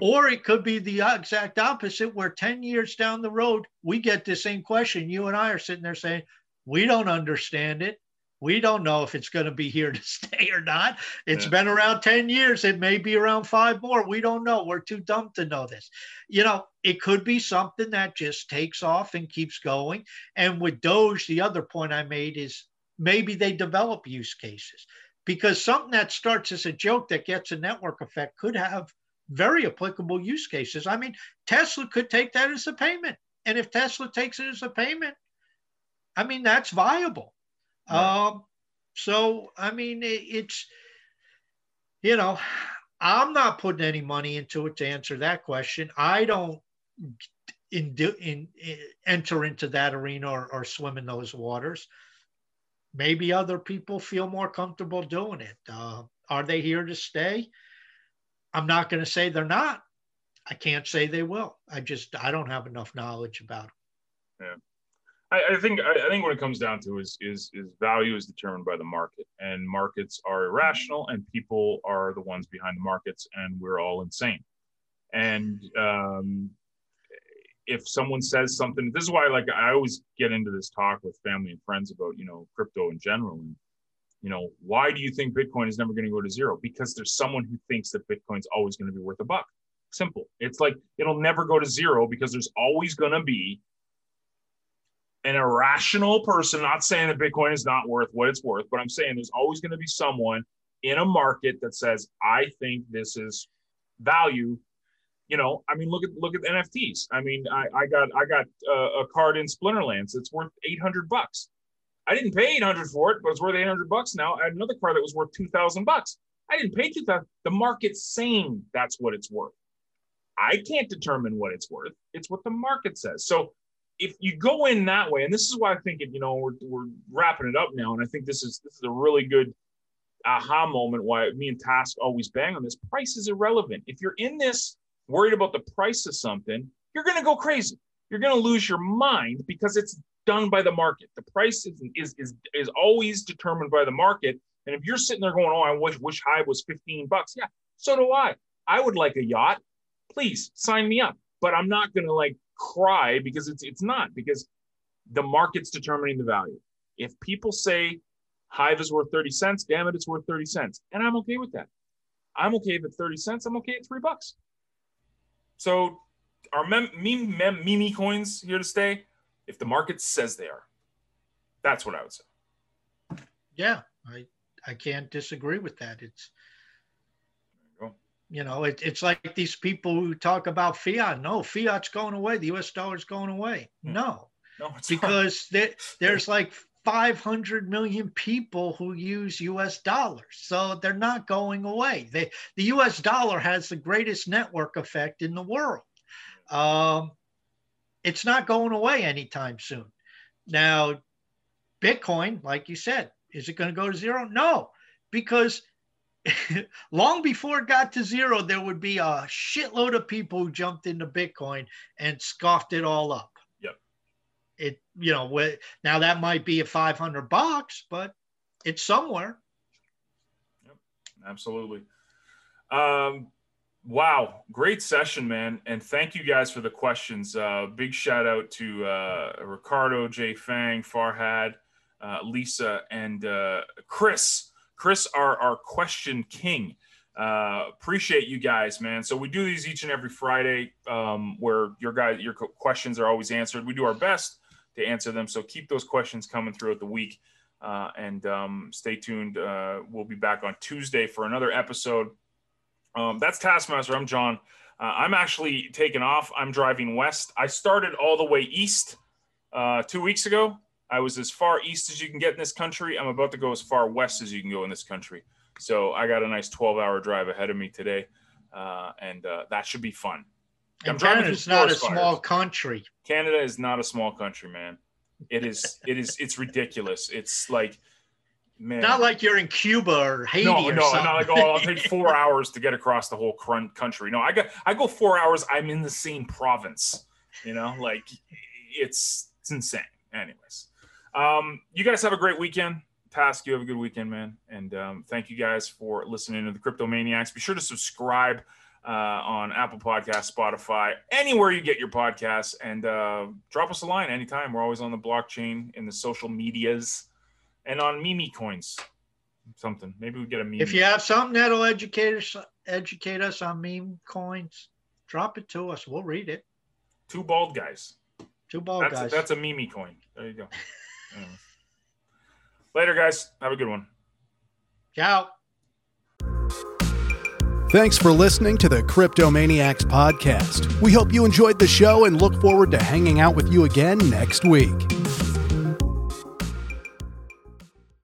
Or it could be the exact opposite where 10 years down the road we get the same question you and i are sitting there saying we don't understand it we don't know if it's going to be here to stay or not. It's yeah. been around 10 years. It may be around five more. We don't know. We're too dumb to know this. You know, it could be something that just takes off and keeps going. And with Doge, the other point I made is maybe they develop use cases because something that starts as a joke that gets a network effect could have very applicable use cases. I mean, Tesla could take that as a payment. And if Tesla takes it as a payment, I mean, that's viable. Right. Um, so, I mean, it, it's, you know, I'm not putting any money into it to answer that question. I don't in, in, in enter into that arena or, or, swim in those waters. Maybe other people feel more comfortable doing it. Uh, are they here to stay? I'm not going to say they're not. I can't say they will. I just I don't have enough knowledge about them. Yeah. I, I think I, I, think what it comes down to is is is value is determined by the market, and markets are irrational, and people are the ones behind the markets, and we're all insane. And um, if someone says something, this is why like I always get into this talk with family and friends about you know crypto in general, and you know why do you think Bitcoin is never going to go to zero? Because there's someone who thinks that Bitcoin's always going to be worth a buck. Simple. It's like it'll never go to zero because there's always going to be an irrational person, not saying that Bitcoin is not worth what it's worth, but I'm saying there's always going to be someone in a market that says, I think this is value. You know, I mean, look at look at NFTs. I mean, I, I got I got uh, a card in Splinterlands. It's worth 800 bucks. I didn't pay 800 for it, but it's worth 800 bucks now. I had another car that was worth 2,000 bucks. I didn't pay 2,000. The market's saying that's what it's worth. I can't determine what it's worth. It's what the market says. So if you go in that way, and this is why I think it, you know we're, we're wrapping it up now, and I think this is this is a really good aha moment. Why me and Task always bang on this: price is irrelevant. If you're in this worried about the price of something, you're going to go crazy. You're going to lose your mind because it's done by the market. The price is, is is is always determined by the market. And if you're sitting there going, "Oh, I wish wish Hive was 15 bucks," yeah, so do I. I would like a yacht. Please sign me up. But I'm not going to like cry because it's it's not because the market's determining the value. If people say Hive is worth 30 cents, damn it, it's worth 30 cents. And I'm okay with that. I'm okay if it's 30 cents. I'm okay at three bucks. So are mem, meme, mem, meme coins here to stay? If the market says they are, that's what I would say. Yeah, I I can't disagree with that. It's you, you know, it, it's like these people who talk about fiat. No, fiat's going away. The U.S. dollar's going away. Hmm. No, no, because there, there's like 500 million people who use US dollars. So they're not going away. They, the US dollar has the greatest network effect in the world. Um, it's not going away anytime soon. Now, Bitcoin, like you said, is it going to go to zero? No, because long before it got to zero, there would be a shitload of people who jumped into Bitcoin and scoffed it all up Yep. it you know now that might be a 500 bucks but it's somewhere yep, absolutely um wow great session man and thank you guys for the questions uh big shout out to uh ricardo j fang farhad uh, lisa and uh chris chris our our question king uh, appreciate you guys, man. So we do these each and every Friday, um, where your guys, your questions are always answered. We do our best to answer them. So keep those questions coming throughout the week. Uh, and um, stay tuned. Uh, we'll be back on Tuesday for another episode. Um, that's Taskmaster. I'm John. Uh, I'm actually taking off. I'm driving west. I started all the way east uh, two weeks ago. I was as far east as you can get in this country. I'm about to go as far west as you can go in this country. So I got a nice 12 hour drive ahead of me today. Uh, and uh, that should be fun. And Canada's not a fires. small country. Canada is not a small country, man. It is. it is. It's ridiculous. It's like, man. Not like you're in Cuba or Haiti. No, or no, something. not like oh, I'll take four hours to get across the whole country. No, I got. I go four hours. I'm in the same province. You know, like it's it's insane. Anyways, um, you guys have a great weekend. Task, you have a good weekend, man. And um, thank you guys for listening to the Crypto Maniacs. Be sure to subscribe uh, on Apple Podcasts, Spotify, anywhere you get your podcasts, and uh, drop us a line anytime. We're always on the blockchain in the social medias and on Mimi coins. Something. Maybe we get a meme. If you have something that'll educate us, educate us on meme coins, drop it to us. We'll read it. Two bald guys. Two bald that's guys. A, that's a Mimi coin. There you go. Later, guys. Have a good one. Ciao. Thanks for listening to the Cryptomaniacs podcast. We hope you enjoyed the show and look forward to hanging out with you again next week.